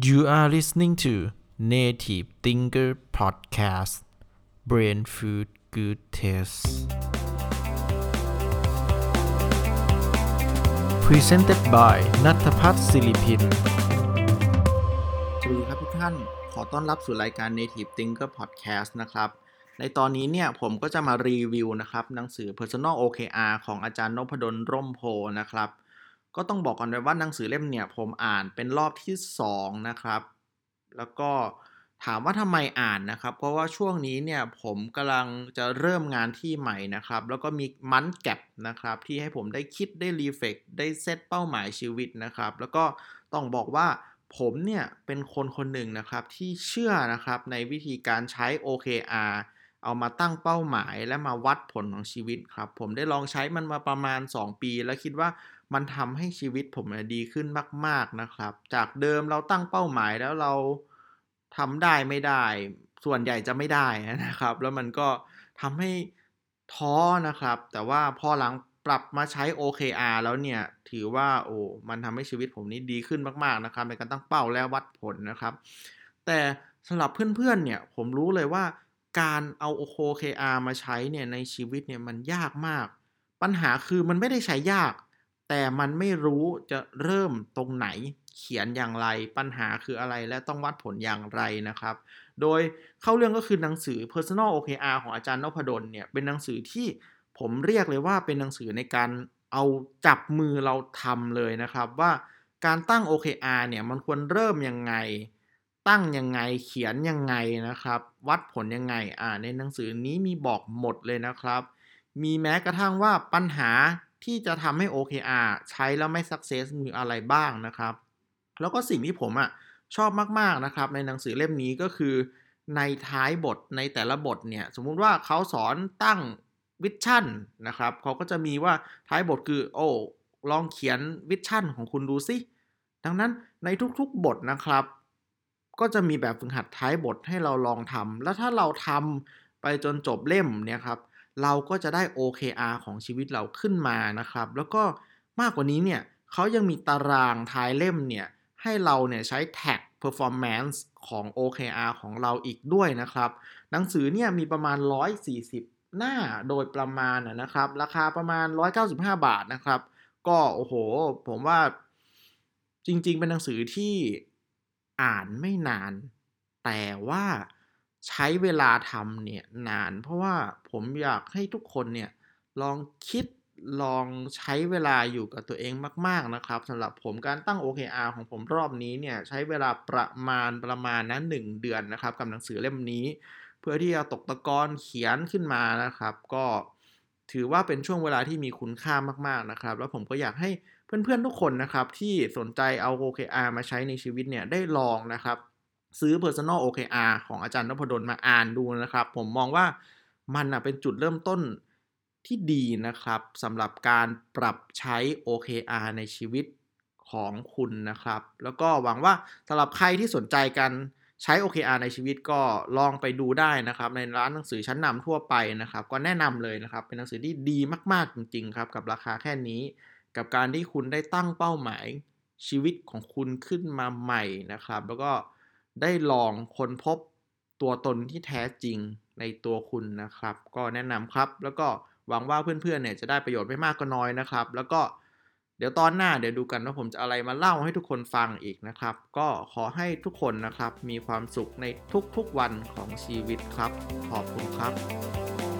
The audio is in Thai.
You are listening to Native Thinker Podcast Brain Food Good Taste Presented by นัทพัฒน์ศิริพินสวัสดีครับทุกท่าน ขอต้อนรับสู่รายการ Native Thinker Podcast นะครับ ในตอนนี้เนี่ยผมก็จะมารีวิวนะครับหนังสือ Personal OKR ของอาจารย์นพดลร่มโพนะครับ ก็ต้องบอกก่อนเลยว่าหนังสือเล่มเนี่ยผมอ่านเป็นรอบที่ 2 นะครับ แล้วก็ถามว่าทำไมอ่านนะครับ เพราะว่าช่วงนี้เนี่ยผมกำลังจะเริ่มงานที่ใหม่นะครับ แล้วก็มีมันแก็บนะครับ ที่ให้ผมได้คิดได้รีเฟกได้เซตเป้าหมายชีวิตนะครับ แล้วก็ต้องบอกว่าผมเนี่ยเป็นคนคนหนึ่งนะครับที่เชื่อนะครับในวิธีการใช้ OKR เอามาตั้งเป้าหมายและมาวัดผลของชีวิตครับ ผมได้ลองใช้มันมาประมาณ 2 ปี แล้วคิดว่า มันทำให้ชีวิตผมดีขึ้นมาก ๆนะครับ จากเดิมเราตั้งเป้าหมายแล้วเราทำได้ไม่ได้ ส่วนใหญ่จะไม่ได้นะครับ แล้วมันก็ทำให้ท้อนะครับ แต่ว่าพอหลังปรับมาใช้ OKR แล้วเนี่ย ถือว่าโอ้มันทำให้ชีวิตผมนี้ดีขึ้นมาก ๆนะครับ ในการตั้งเป้าและวัดผลนะครับ แต่สำหรับเพื่อนๆเนี่ยผมรู้เลยว่าการเอา OKR มาใช้เนี่ยในชีวิตเนี่ยมันยากมาก ปัญหาคือมันไม่ได้ใช้ยาก แต่มันไม่รู้จะเริ่มตรงไหนเขียนอย่างไรปัญหาคืออะไรและต้องวัดผลอย่างไรนะครับ โดยเข้าเรื่องก็คือหนังสือ Personal OKR ของอาจารย์นพดลเนี่ยเป็นหนังสือที่ผมเรียกเลยว่าเป็นหนังสือในการเอาจับมือเราทำเลยนะครับว่าการตั้ง OKR เนี่ยมันควรเริ่มยังไง ตั้งยังไงเขียนยังไงนะครับ วัดผลยังไงอ่าในหนังสือนี้มีบอกหมดเลยนะครับ มีแม้กระทั่งว่าปัญหา ที่จะทำให้ OKR ใช้แล้วไม่ success มีอะไรบ้างนะครับ แล้วก็สิ่งที่ผมอะชอบมาก ๆ นะครับ ในหนังสือเล่มนี้ก็คือ ในท้ายบทในแต่ละบทเนี่ย สมมุติว่าเขาสอนตั้งวิชั่นนะครับเขาก็จะมีว่าท้ายบทคือโอ้ลองเขียนวิชั่นของคุณดูสิดังนั้นในทุกๆบทนะครับ ก็จะมีแบบฝึกหัดท้ายบทให้เราลองทำแล้วถ้าเราทำไปจนจบเล่มเนี่ยครับ เราก็จะได้ OKR ของชีวิตเราขึ้นมานะครับ แล้วก็มากกว่านี้เนี่ยเขายังมีตารางท้ายเล่มเนี่ยให้เราเนี่ยใช้แท็ก performance ของ OKR ของเราอีกด้วยนะครับ หนังสือเนี่ยมีประมาณ 140 หน้าโดยประมาณนะครับ ราคาประมาณ 195 บาทนะครับ ก็โอ้โห ผมว่าจริงๆ เป็นหนังสือที่อ่านไม่นาน แต่ว่า ใช้เวลาทำเนี่ยนาน เพราะว่าผมอยากให้ทุกคนเนี่ยลองคิดลองใช้เวลาอยู่กับตัวเองมาก ๆ นะครับสำหรับผมการตั้ง OKR ของผมรอบนี้เนี่ยใช้เวลาประมาณประมาณนั้นหนึ่งเดือนนะครับกับหนังสือเล่มนี้ เพื่อที่จะตกตะกอนเขียนขึ้นมานะครับ ก็ถือว่าเป็นช่วงเวลาที่มีคุณค่ามากๆนะครับ แล้วผมก็อยากให้เพื่อนๆทุกคนนะครับที่สนใจเอา OKR มาใช้ในชีวิตเนี่ยได้ลองนะครับ ซื้อ Personal OKR ของอาจารย์นพดลมาอ่านดูนะครับ ผมมองว่ามันเป็นจุดเริ่มต้นที่ดีนะครับสำหรับการปรับใช้ OKR ในชีวิตของคุณนะครับ แล้วก็หวังว่าสำหรับใครที่สนใจกันใช้ OKR ในชีวิตก็ลองไปดูได้นะครับ ในร้านหนังสือชั้นนำทั่วไปนะครับ ก็แนะนำเลยนะครับ เป็นหนังสือที่ดีมาก ๆ จริง ๆ ครับ กับราคาแค่นี้ กับการที่คุณได้ตั้งเป้าหมายชีวิตของคุณขึ้นมาใหม่นะครับ แล้วก็ ได้ลองค้นพบตัวตนที่แท้จริงในตัวคุณนะครับ ก็แนะนำครับ แล้วก็หวังว่าเพื่อนๆเนี่ยจะได้ประโยชน์ไม่มากก็น้อยนะครับ แล้วก็เดี๋ยวตอนหน้าเดี๋ยวดูกันว่าผมจะอะไรมาเล่าให้ทุกคนฟังอีกนะครับ ก็ขอให้ทุกคนนะครับมีความสุขในทุกๆวันของชีวิตครับ ขอบคุณครับ